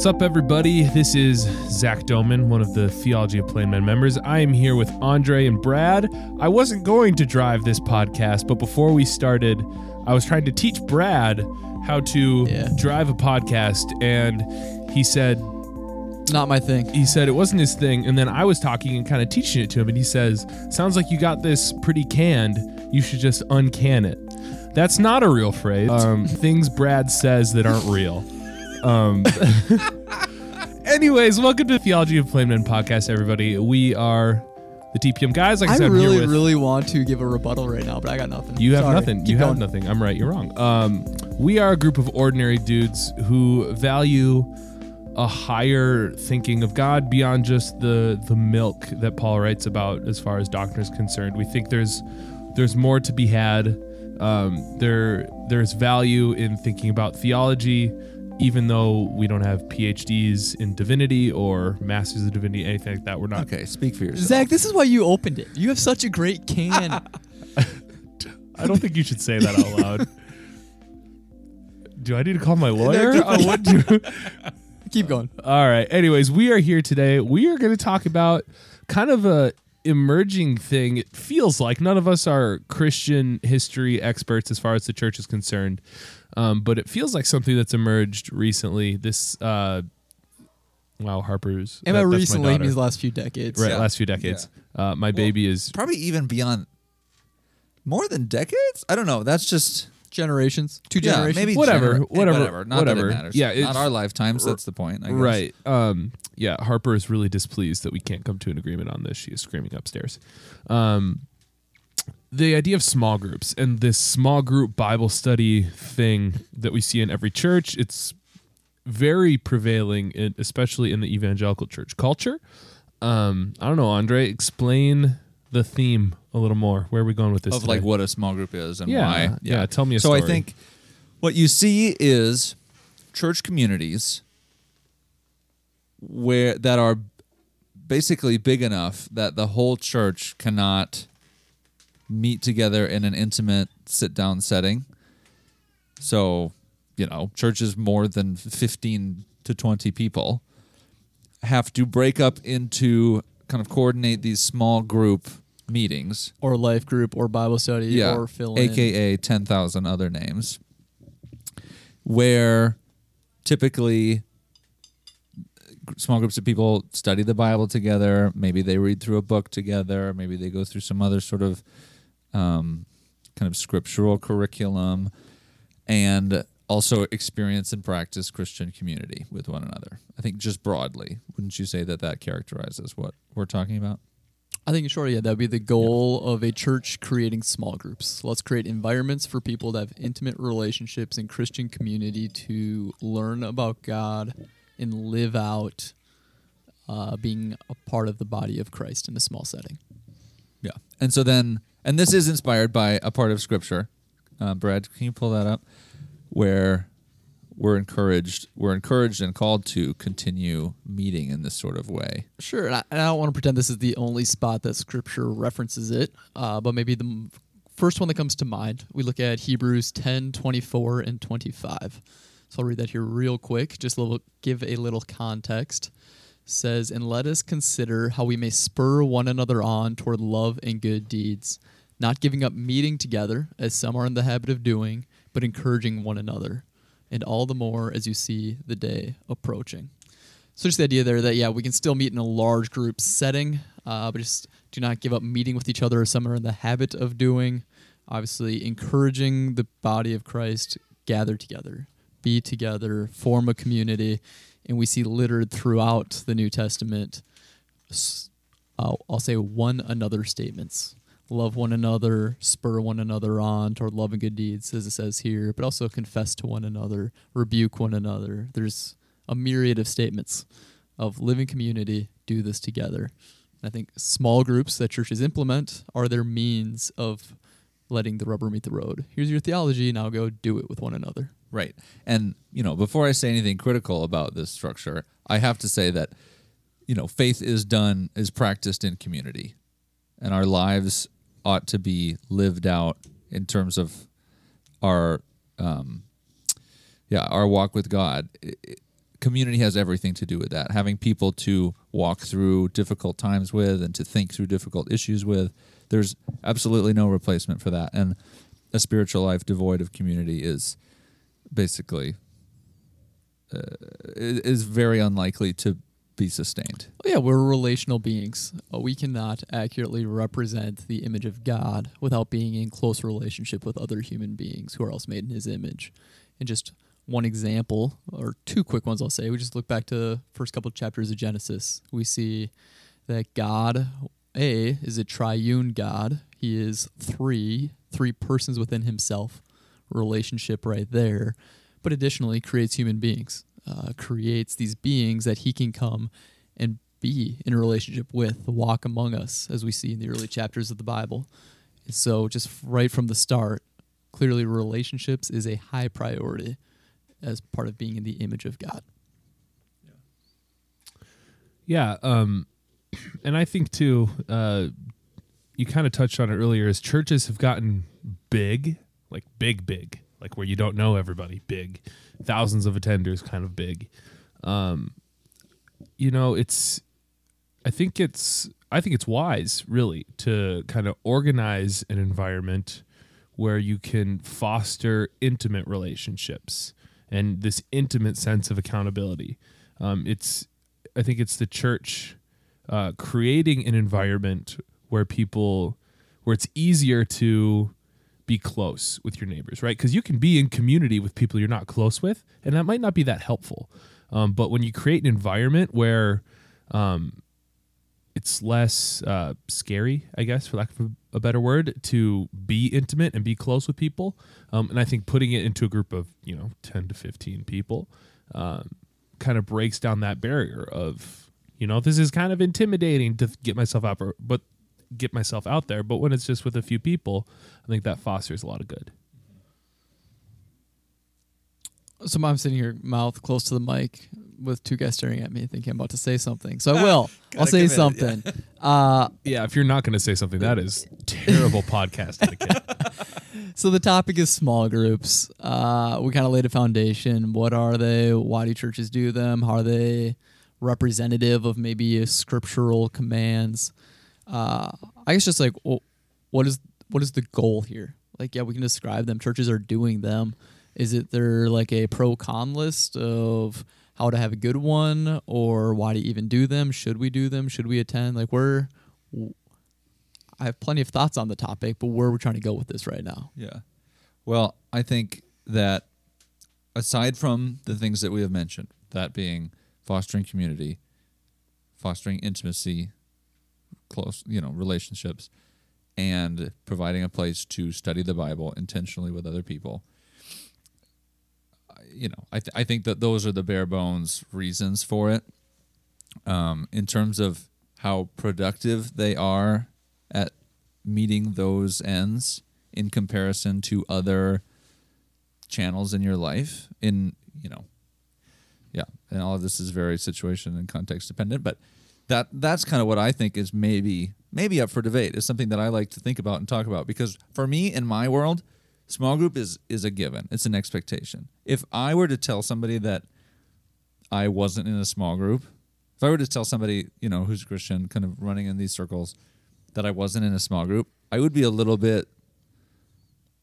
What's up, everybody? This is Zach Doman, one of the Theology of Plain Men members. I am here with Andre and Brad. I wasn't going to drive this podcast, but before we started, I was trying to teach Brad how to Yeah. drive a podcast, and he said Not my thing. he said it wasn't his thing, and then I was talking and kind of teaching it to him, and he says, "Sounds like you got this pretty canned. You should just uncan it." That's not a real phrase. Um, things Brad says that aren't real. Um, anyways, welcome to the Theology of Plain Men podcast, everybody. We are the TPM guys. Like I, I said, I'm really, here with really want to give a rebuttal right now, but I got nothing. you have Sorry. nothing. Keep you have nothing. I'm right. You're wrong. Um, we are a group of ordinary dudes who value a higher thinking of God beyond just the the milk that Paul writes about as far as doctrine is concerned. We think there's there's more to be had. Um, there there's value in thinking about theology, even though we don't have PhDs in divinity or masters of divinity, anything like that. We're not. Okay, speak for yourself. Zach, this is why you opened it. You have such a great can. I don't think you should say that out loud. Do I need to call my lawyer? Oh, what do- Keep going. All right. Anyways, we are here today. We are going to talk about kind of a emerging thing. It feels like none of us are Christian history experts as far as the church is concerned, um, but it feels like something that's emerged recently. This, uh, wow, Harper's. And that- by that's recently daughter. means last few decades. right, Yeah. last few decades. Uh, my baby is Probably even beyond more than decades. I don't know. That's just Generations. Two yeah, generations. maybe Whatever, gener- whatever, whatever. Not whatever. that it matters. Yeah, not our lifetimes. That's the point. I guess. Right. Um, yeah, Harper is really displeased that we can't come to an agreement on this. She is screaming upstairs. Um, the idea of small groups and this small group Bible study thing that we see in every church, it's very prevailing, in, especially in the evangelical church culture. Um, I don't know, Andre, explain the theme a little more. Where are we going with this? Of today? like what a small group is and Yeah, why. yeah, tell me a story. so I think what you see is church communities where that are basically big enough that the whole church cannot meet together in an intimate sit down setting. So, you know, churches more than 15 to 20 people have to break up into kind of coordinate these small group meetings Or life group or Bible study yeah, or fill aka 10,000 other names, where typically small groups of people study the Bible together. Maybe they read through a book together. Maybe they go through some other sort of um, kind of scriptural curriculum and also experience and practice Christian community with one another. I think just broadly, wouldn't you say that that characterizes what we're talking about? I think in short, yeah, that would be the goal of a church creating small groups. Let's create environments for people to have intimate relationships in Christian community to learn about God and live out uh, being a part of the body of Christ in a small setting. Yeah. And so then, and this is inspired by a part of Scripture. Uh, Brad, can you pull that up? Where we're encouraged, we're encouraged and called to continue meeting in this sort of way. Sure, and I, and I don't want to pretend this is the only spot that Scripture references it, uh, but maybe the first one that comes to mind, we look at Hebrews 10, 24, and 25. So I'll read that here real quick, just a little, give a little context. Says, and let us consider how we may spur one another on toward love and good deeds, not giving up meeting together, as some are in the habit of doing, but encouraging one another, and all the more as you see the day approaching. So just the idea there that yeah, we can still meet in a large group setting, uh, but just do not give up meeting with each other as some are in the habit of doing. Obviously, encouraging the body of Christ gather together, be together, form a community, and we see littered throughout the New Testament. Uh, I'll say one another statements. Love one another, spur one another on toward love and good deeds, as it says here, but also confess to one another, rebuke one another. There's a myriad of statements of living community, do this together. I think small groups that churches implement are their means of letting the rubber meet the road. Here's your theology, now go do it with one another. Right. And, you know, before I say anything critical about this structure, I have to say that, you know, faith is done, is practiced in community. And our lives ought to be lived out in terms of our, um, yeah, our walk with God. Community has everything to do with that. Having people to walk through difficult times with and to think through difficult issues with. There's absolutely no replacement for that. And a spiritual life devoid of community is basically uh, is very unlikely to be sustained. Yeah, we're relational beings. Uh, we cannot accurately represent the image of God without being in close relationship with other human beings who are also made in His image. And just one example, or two quick ones, I'll say. We just look back to first couple of chapters of Genesis. We see that God, A, is a triune God. He is three, three persons within Himself. Relationship right there. But additionally, creates human beings uh, creates these beings that he can come and be in a relationship with, walk among us, as we see in the early chapters of the Bible. And so, just right from the start, clearly relationships is a high priority as part of being in the image of God. Yeah, um, and I think too, uh, you kind of touched on it earlier. As churches have gotten big, like big, big, like where you don't know everybody, big, thousands of attenders, kind of big. Um, you know, it's. I think it's. I think it's wise, really, to kind of organize an environment where you can foster intimate relationships and this intimate sense of accountability. Um, it's. I think it's the church uh, creating an environment where people, where it's easier to be close with your neighbors, right? Because you can be in community with people you're not close with, and that might not be that helpful. Um, but when you create an environment where um, it's less uh, scary, I guess, for lack of a better word, to be intimate and be close with people, um, and I think putting it into a group of you know ten to fifteen people um, kind of breaks down that barrier of you know this is kind of intimidating to get myself out, but get myself out there. But when it's just with a few people, I think that fosters a lot of good. So I'm sitting here, mouth close to the mic, with two guys staring at me, thinking I'm about to say something. So I will. I'll say something. Yeah. Uh, yeah, if you're not going to say something, that is terrible podcast etiquette. So the topic is small groups. Uh, we kind of laid a foundation. What are they? Why do churches do them? How are they representative of maybe scriptural commands? Uh, I guess just like well, what is what is the goal here? Like, yeah, we can describe them. Churches are doing them. Is it they're like a pro con list of how to have a good one, or why to even do them? Should we do them? Should we attend? Like, we're I have plenty of thoughts on the topic, but where we're trying to go with this right now. Yeah. Well, I think that aside from the things that we have mentioned, that being fostering community, fostering intimacy, close, you know, relationships and providing a place to study the Bible intentionally with other people. You know, I, th- I think that those are the bare bones reasons for it. Um, in terms of how productive they are at meeting those ends in comparison to other channels in your life in you know yeah and all of this is very situation and context dependent but that that's kind of what I think is maybe maybe up for debate. Is something that I like to think about and talk about because for me in my world, small group is is a given. It's an expectation. If I were to tell somebody that I wasn't in a small group, if I were to tell somebody, you know, who's Christian, kind of running in these circles, that I wasn't in a small group, I would be a little bit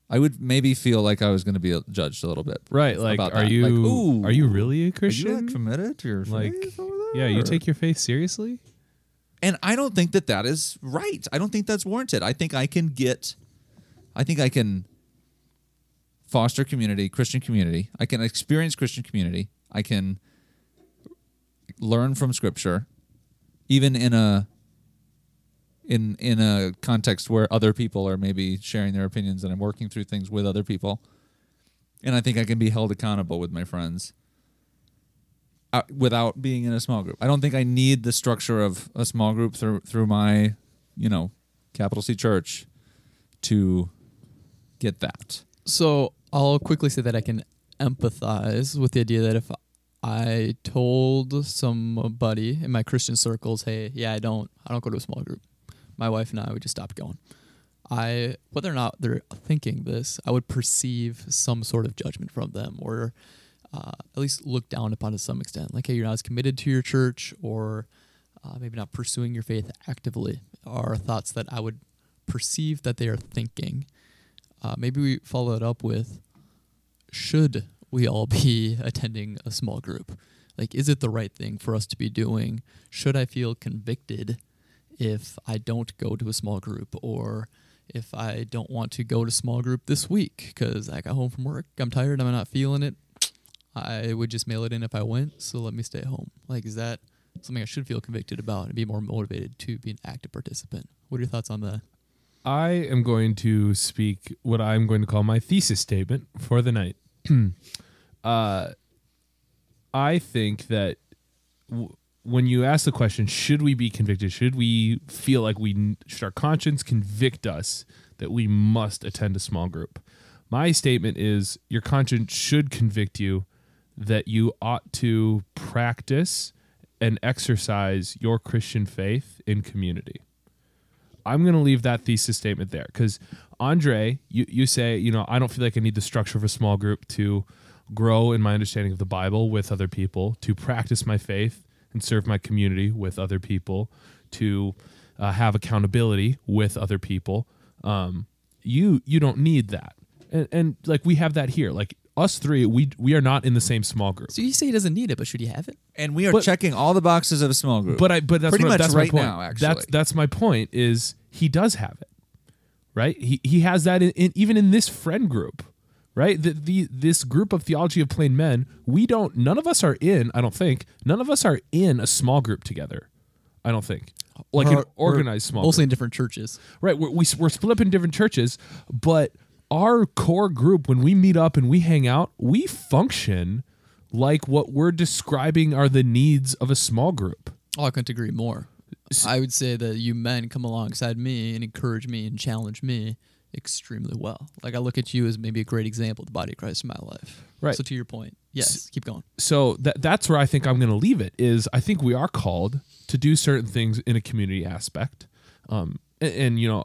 I would maybe feel like I was going to be judged a little bit. Right. Like, are that. you like, are you really a Christian? Are you like, committed to your like, faith yeah, you take your faith seriously. And I don't think that that is right. I don't think that's warranted. I think I can get, I think I can foster community, Christian community. I can experience Christian community. I can learn from Scripture, even in a in in a context where other people are maybe sharing their opinions and I'm working through things with other people. And I think I can be held accountable with my friends Uh, without being in a small group. I don't think I need the structure of a small group through through my, you know, capital C church to get that. So I'll quickly say that I can empathize with the idea that if I told somebody in my Christian circles, "Hey, yeah, I don't, I don't go to a small group," my wife and I would just stop going. I, whether or not they're thinking this, I would perceive some sort of judgment from them, or uh, at least looked down upon to some extent. Like, hey, you're not as committed to your church, or uh, maybe not pursuing your faith actively, are thoughts that I would perceive that they are thinking. Uh, maybe we follow it up with should we all be attending a small group? Like, is it the right thing for us to be doing? Should I feel convicted if I don't go to a small group or if I don't want to go to small group this week because I got home from work, I'm tired, I'm not feeling it. I would just mail it in if I went, so let me stay home. Like, is that something I should feel convicted about and be more motivated to be an active participant? What are your thoughts on that? I am going to speak what I'm going to call my thesis statement for the night. uh, I think that w- when you ask the question, should we be convicted? Should we feel like we should our conscience convict us that we must attend a small group? My statement is your conscience should convict you that you ought to practice and exercise your Christian faith in community. I'm going to leave that thesis statement there because Andre, you, you say, you know, I don't feel like I need the structure of a small group to grow in my understanding of the Bible with other people, to practice my faith and serve my community with other people, to uh, have accountability with other people. Um, you you don't need that, and, and like we have that here. Like us three, we we are not in the same small group. So you say he doesn't need it, but should he have it? And we are But- checking all the boxes of a small group. But I but that's Pretty what, much that's right my point. now, actually. That's that's my point is he does have it. Right? He he has that in, in even in this friend group. Right? The, the this group of theology of plain men, we don't none of us are in, I don't think, none of us are in a small group together. I don't think. Like We're- an organized small Mostly group. in different churches. Right. We're, we, we're split up in different churches, but our core group, when we meet up and we hang out, we function like what we're describing are the needs of a small group. Oh, I couldn't agree more. I would say that you men come alongside me and encourage me and challenge me extremely well. Like I look at you as maybe a great example of the body of Christ in my life. Right. So to your point, yes, keep going. so that that's where I think I'm going to leave it. Is I think we are called to do certain things in a community aspect, um, and, and you know,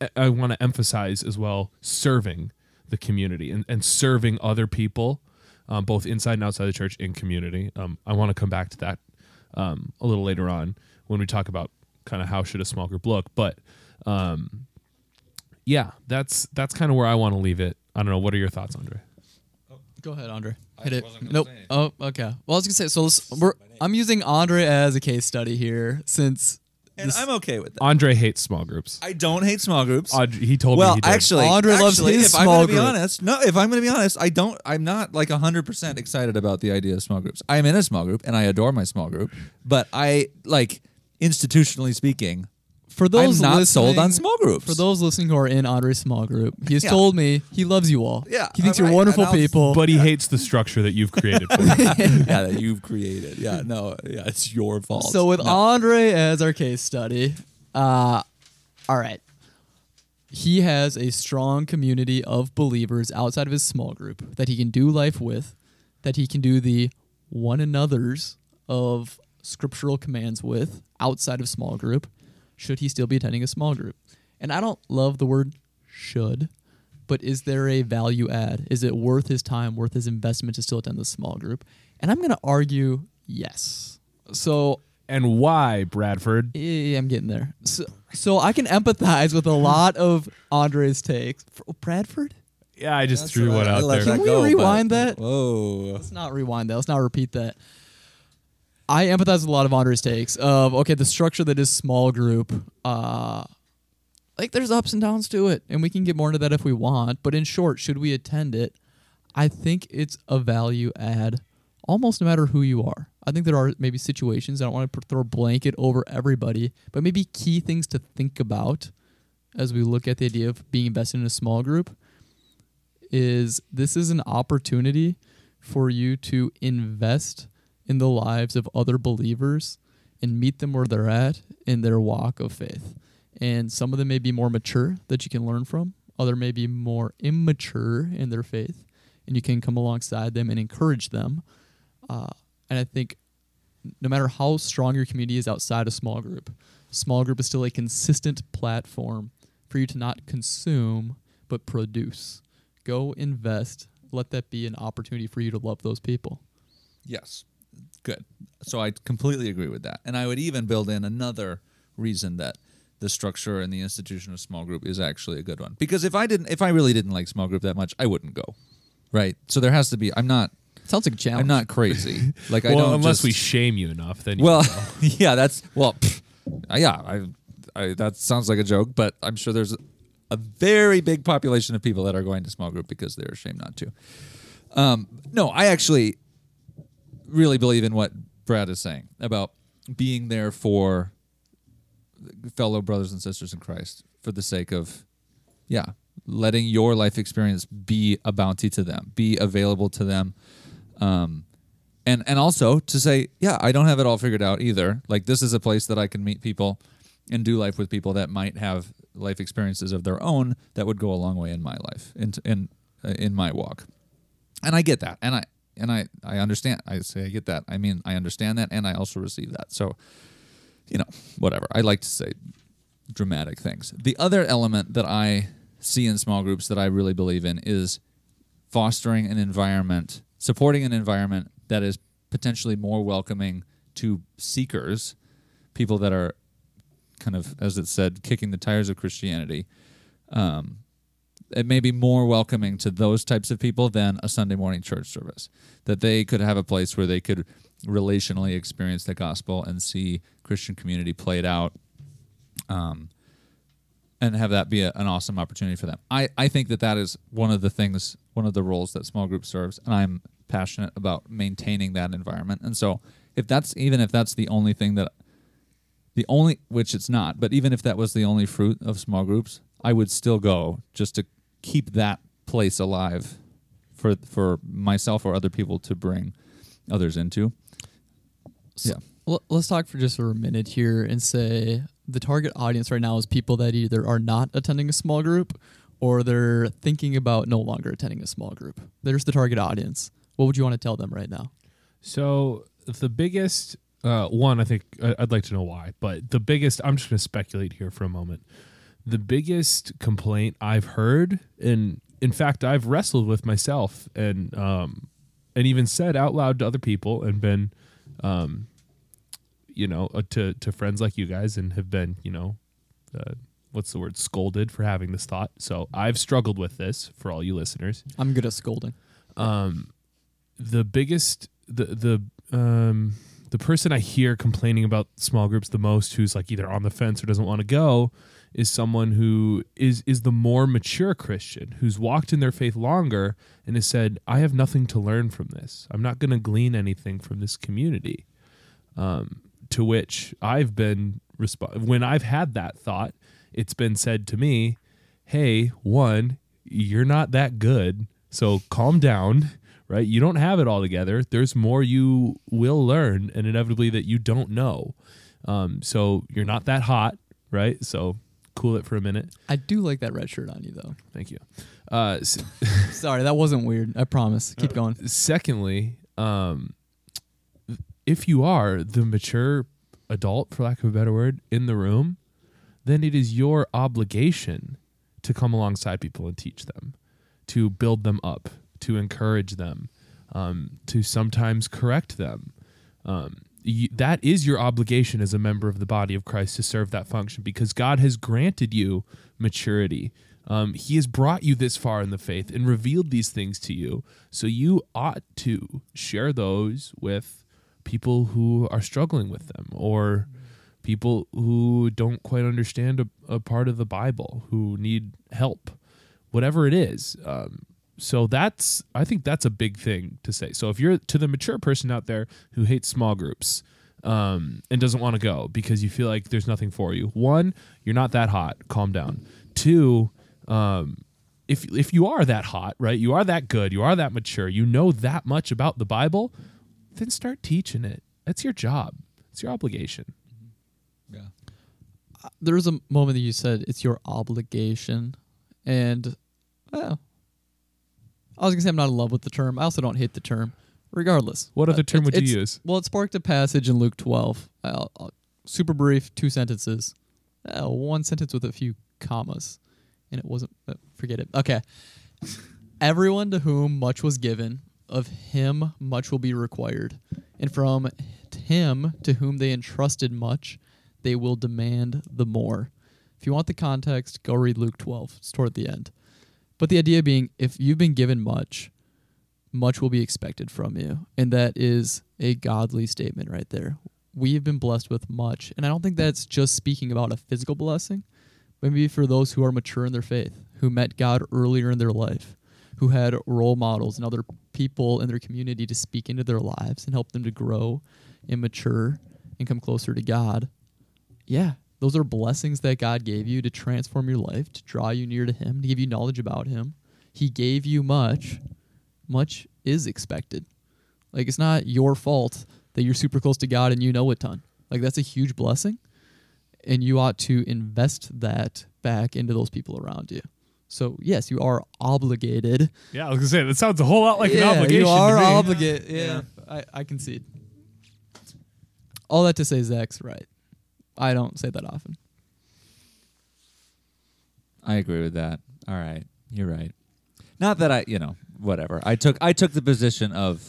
I- I want to emphasize as well serving the community and, and serving other people, um, both inside and outside the church in community. Um, I want to come back to that um, a little later on when we talk about kind of how should a small group look, but. Um, yeah, that's that's kind of where I want to leave it. I don't know. What are your thoughts, Andre? Go ahead, Andre. Hit it. Nope. Oh, okay. Well, I was gonna say. So let's, we're, I'm using Andre as a case study here, since and this- I'm okay with that. Andre hates small groups. I don't hate small groups. Aud- he told me well, he did. actually, Andre loves actually, his if I'm small gonna be honest, no, if I'm going to be honest, I don't. I'm not like 100 percent excited about the idea of small groups. I'm in a small group and I adore my small group, but I like institutionally speaking, for those I'm not sold on small groups. For those listening who are in Andre's small group, he has Yeah. told me he loves you all. Yeah, he thinks all you're wonderful people. but he hates the structure that you've created for him. yeah, that you've created. Yeah, no, yeah, it's your fault. So with No. Andre as our case study, uh, all right, he has a strong community of believers outside of his small group that he can do life with, that he can do the one another's of scriptural commands with outside of small group. Should he still be attending a small group? And I don't love the word should, but is there a value add? Is it worth his time, worth his investment to still attend the small group? And I'm going to argue yes. So and why, Bradford? yeah, I'm getting there. So, so I can empathize with a lot of Andre's takes. F- oh, Bradford? Yeah, I just That's threw one I out let there. Can we go, but- rewind that? Whoa. Let's not rewind that. Let's not repeat that. I empathize with a lot of Andre's takes of okay, the structure that is small group. Uh, like there's ups and downs to it, and we can get more into that if we want. But in short, should we attend it? I think it's a value add, almost no matter who you are. I think there are maybe situations. I don't want to throw a blanket over everybody, but maybe key things to think about as we look at the idea of being invested in a small group is this is an opportunity for you to invest in the lives of other believers and meet them where they're at in their walk of faith. And some of them may be more mature that you can learn from, other may be more immature in their faith, and you can come alongside them and encourage them. Uh, and I think no matter how strong your community is outside a small group, small group is still a consistent platform for you to not consume but produce. Go invest let that be an opportunity for you to love those people. Yes. Good. So I completely agree with that. And I would even build in another reason that the structure and the institution of small group is actually a good one. Because if I didn't if I really didn't like small group that much, I wouldn't go. Right? So there has to be I'm not Sounds like a challenge. I'm not crazy. Like I don't unless just, we shame you enough, then you Well, can yeah, that's well, pff, yeah. I, I that sounds like a joke, but I'm sure there's a very big population of people that are going to small group because they're ashamed not to. Um, no, I actually really believe in what Brad is saying about being there for fellow brothers and sisters in Christ for the sake of, yeah, letting your life experience be a bounty to them, be available to them. Um, and and also to say, yeah, I don't have it all figured out either. Like this is a place that I can meet people and do life with people that might have life experiences of their own that would go a long way in my life, in in uh, in my walk. And I get that, and I and I I understand. I say I get that. I mean, I understand that, and I also receive that. So, you know, whatever. I like to say dramatic things. The other element that I see in small groups that I really believe in is fostering an environment, supporting an environment that is potentially more welcoming to seekers, people that are kind of, as it said, kicking the tires of Christianity. Um, it may be more welcoming to those types of people than a Sunday morning church service. That they could have a place where they could relationally experience the gospel and see Christian community played out. Um, and have that be a, an awesome opportunity for them. I, I think that that is one of the things, one of the roles that small group serves, and I'm passionate about maintaining that environment. And so, if that's even if that's the only thing that, the only which it's not, but even if that was the only fruit of small groups, I would still go just to keep that place alive for for myself or other people to bring others into. So, Yeah. l- let's talk for just a minute here and say the target audience right now is people that either are not attending a small group or they're thinking about no longer attending a small group. There's the target audience. What would you want to tell them right now? So the biggest uh, one, I think I- I'd like to know why, but the biggest. I'm just going to speculate here for a moment. The biggest complaint I've heard, and in fact, I've wrestled with myself, and um, and even said out loud to other people, and been, um, you know, uh, to to friends like you guys, and have been, you know, uh, what's the word, scolded for having this thought. So I've struggled with this for all you listeners I'm good at scolding. um, the biggest the the um the person I hear complaining about small groups the most, who's like either on the fence or doesn't want to go, is someone who is is the more mature Christian who's walked in their faith longer and has said, "I have nothing to learn from this. I'm not going to glean anything from this community." Um, to which I've been resp- when I've had that thought, it's been said to me, "Hey, one, you're not that good, so calm down." Right? You don't have it all together. There's more you will learn, and inevitably that you don't know. Um, so you're not that hot, right? So cool it for a minute. I do like that red shirt on you though. Thank you. Uh, s- Sorry, that wasn't weird. I promise. Keep going. secondly, um, if you are the mature adult, for lack of a better word, in the room, then it is your obligation to come alongside people and teach them, to build them up, to encourage them, um, to sometimes correct them. Um, y- that is your obligation as a member of the body of Christ to serve that function because God has granted you maturity. Um, he has brought you this far in the faith and revealed these things to you. So you ought to share those with people who are struggling with them or people who don't quite understand a, a part of the Bible, who need help, whatever it is. Um, so that's, I think that's a big thing to say. So if you're to the mature person out there who hates small groups, um, and doesn't want to go because you feel like there's nothing for you. One, you're not that hot. Calm down. Two, um, if if you are that hot, right? You are that good. You are that mature. You know that much about the Bible. Then start teaching it. That's your job. It's your obligation. Yeah. There was a moment that you said it's your obligation, and well, I was gonna say I'm not in love with the term. I also don't hate the term. Regardless, What other Uh, term it's- would you use? Well, it sparked a passage in Luke 12. I'll, I'll- super brief, two sentences, uh, one sentence with a few commas, and it wasn't. Uh, forget it. Okay. Everyone to whom much was given, of him much will be required. And from him to whom they entrusted much, they will demand the more. If you want the context, go read Luke 12. It's toward the end. But the idea being, if you've been given much, much will be expected from you. And that is a godly statement right there. We have been blessed with much. And I don't think that's just speaking about a physical blessing, but maybe for those who are mature in their faith, who met God earlier in their life, who had role models and other people in their community to speak into their lives and help them to grow and mature and come closer to God. Yeah, those are blessings that God gave you to transform your life, to draw you near to Him, to give you knowledge about Him. He gave you much. Much is expected. Like, it's not your fault that you're super close to God and you know a ton. Like, that's a huge blessing. And you ought to invest that back into those people around you. So, yes, you are obligated. Yeah, I was gonna say that sounds a whole lot like yeah, an obligation. You are obligated. Yeah, I, I concede. All that to say, Zach's right. I don't say that often. I agree with that. All right, you're right. Not that I, you know, whatever. I took I took the position of,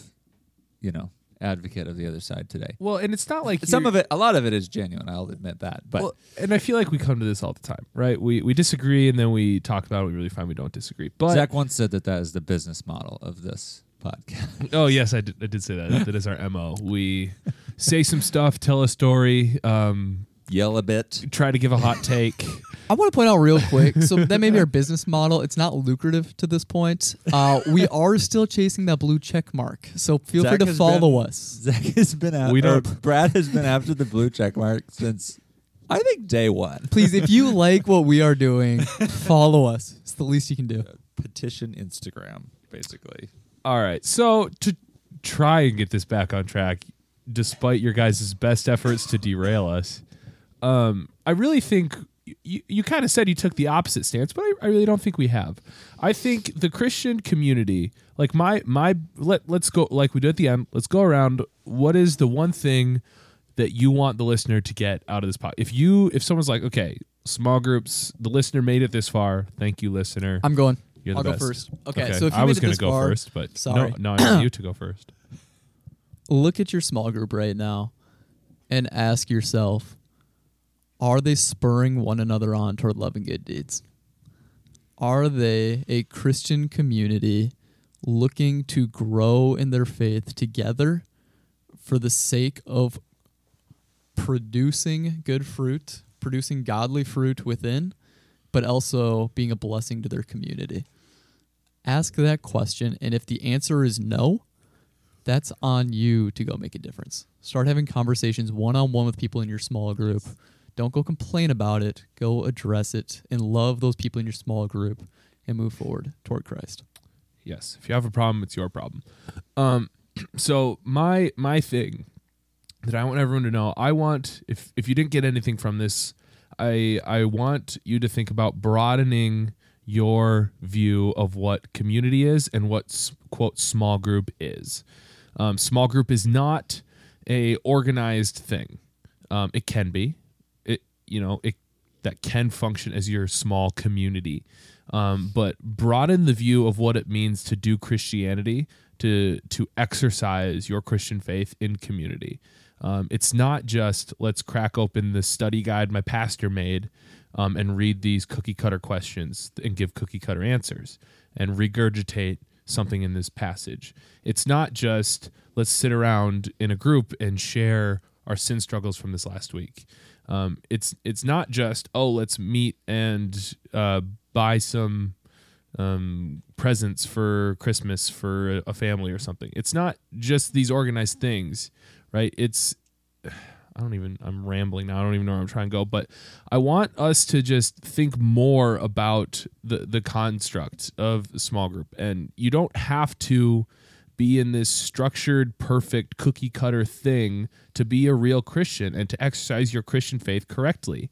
you know, advocate of the other side today. Well, and it's not like Some of it, a lot of it is genuine. I'll admit that. But Well, and I feel like we come to this all the time, right? We we disagree and then we talk about it. We really find we don't disagree. But Zach once said that that is the business model of this podcast. oh yes, I did, I did say that. that is our mo. We say some stuff, tell a story, um, Yell a bit. try to give a hot take. I want to point out real quick. So that may be our business model. It's not lucrative to this point. Uh, we are still chasing that blue check mark. So feel Zach free to follow been- us. Zach has been out. We or don't- Brad has been after the blue check mark since I think day one. Please, if you like what we are doing, follow us. It's the least you can do. Petition Instagram, basically. All right. So to try and get this back on track, despite your guys' best efforts to derail us, um, I really think you, you kind of said you took the opposite stance, but I, I really don't think we have. I think the Christian community, like my my let let's go like we do at the end. Let's go around. What is the one thing that you want the listener to get out of this pod? If you if someone's like, okay, small groups, the listener made it this far. Thank you, listener. I'm going. You're the I'll go best. first. Okay, so if you I was gonna go far, first, but sorry. no, no, I want you to go first. look at your small group right now and ask yourself are they spurring one another on toward love and good deeds? Are they a Christian community looking to grow in their faith together for the sake of producing good fruit, producing godly fruit within, but also being a blessing to their community? Ask that question, and if the answer is no, that's on you to go make a difference. Start having conversations one on one with people in your small group. Don't go complain about it. Go address it and love those people in your small group and move forward toward Christ. Yes. If you have a problem, it's your problem. Um, so my my thing that I want everyone to know, I want if if you didn't get anything from this, I I want you to think about broadening your view of what community is and what quote small group is. Um, small group is not a organized thing. Um, it can be. You know it that can function as your small community. Um, but broaden the view of what it means to do Christianity, to to exercise your Christian faith in community. Um, it's not just let's crack open the study guide my pastor made um, and read these cookie cutter questions and give cookie cutter answers and regurgitate something in this passage. It's not just let's sit around in a group and share our sin struggles from this last week. Um, it's it's not just oh let's meet and uh, buy some um, presents for Christmas for a, family or something. It's not just these organized things, right? It's I don't even I'm rambling now. I don't even know where I'm trying to go, but I want us to just think more about the the construct of small group. And you don't have to be in this structured, perfect cookie cutter thing to be a real Christian and to exercise your Christian faith correctly.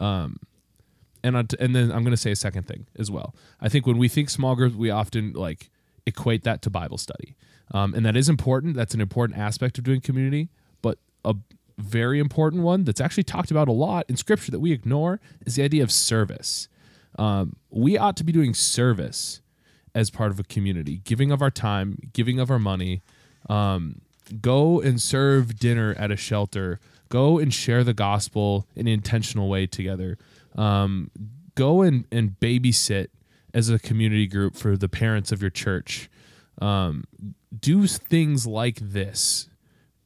Um, and and then I'm going to say a second thing as well. I think when we think small groups, we often like equate that to Bible study, um, and that is important. That's an important aspect of doing community, but a very important one that's actually talked about a lot in Scripture that we ignore is the idea of service. Um, we ought to be doing service as part of a community, giving of our time, giving of our money. Um, go and serve dinner at a shelter. Go and share the gospel in an intentional way together. Um, go and, and babysit as a community group for the parents of your church. Um, do things like this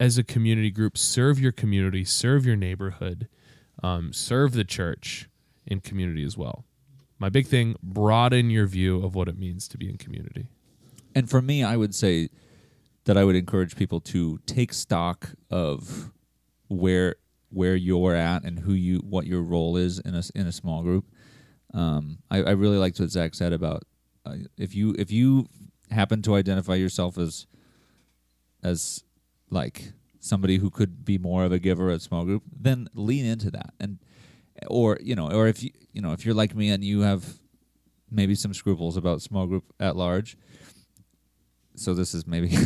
as a community group. Serve your community, serve your neighborhood, um, serve the church in community as well. My big thing: broaden your view of what it means to be in community. And for me, I would say that I would encourage people to take stock of where where you're at and who you what your role is in a in a small group. Um, I, I really liked what Zach said about uh, if you if you happen to identify yourself as as like somebody who could be more of a giver at small group, then lean into that and or you know or if you you know if you're like me and you have maybe some scruples about small group at large so this is maybe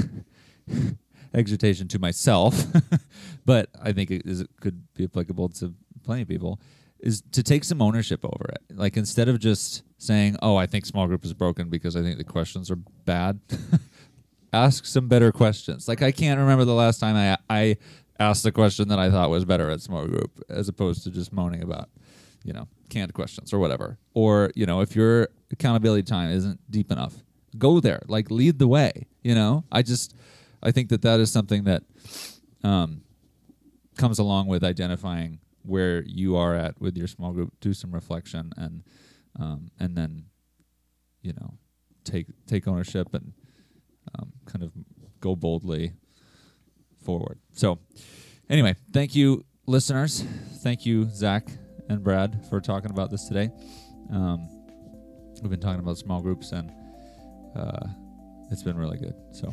exhortation to myself, but I think it, is, it could be applicable to plenty of people, is to take some ownership over it. Like instead of just saying, "Oh, I think small group is broken because I think the questions are bad," ask some better questions. Like I can't remember the last time I I asked a question that I thought was better at small group, as opposed to just moaning about, you know, canned questions or whatever. Or you know, if your accountability time isn't deep enough, go there. Like lead the way. You know, I just I think that that is something that um, comes along with identifying where you are at with your small group. Do some reflection and um, and then you know take take ownership and um, kind of go boldly forward. So anyway, thank you, listeners. Thank you, Zach and Brad, for talking about this today. Um, we've been talking about small groups and uh, it's been really good. So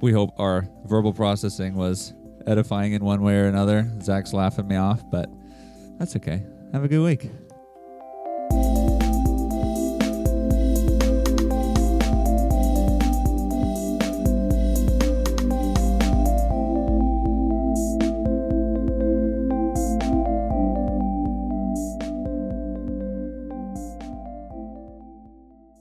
we hope our verbal processing was edifying in one way or another. Zach's laughing me off, but that's okay. Have a good week.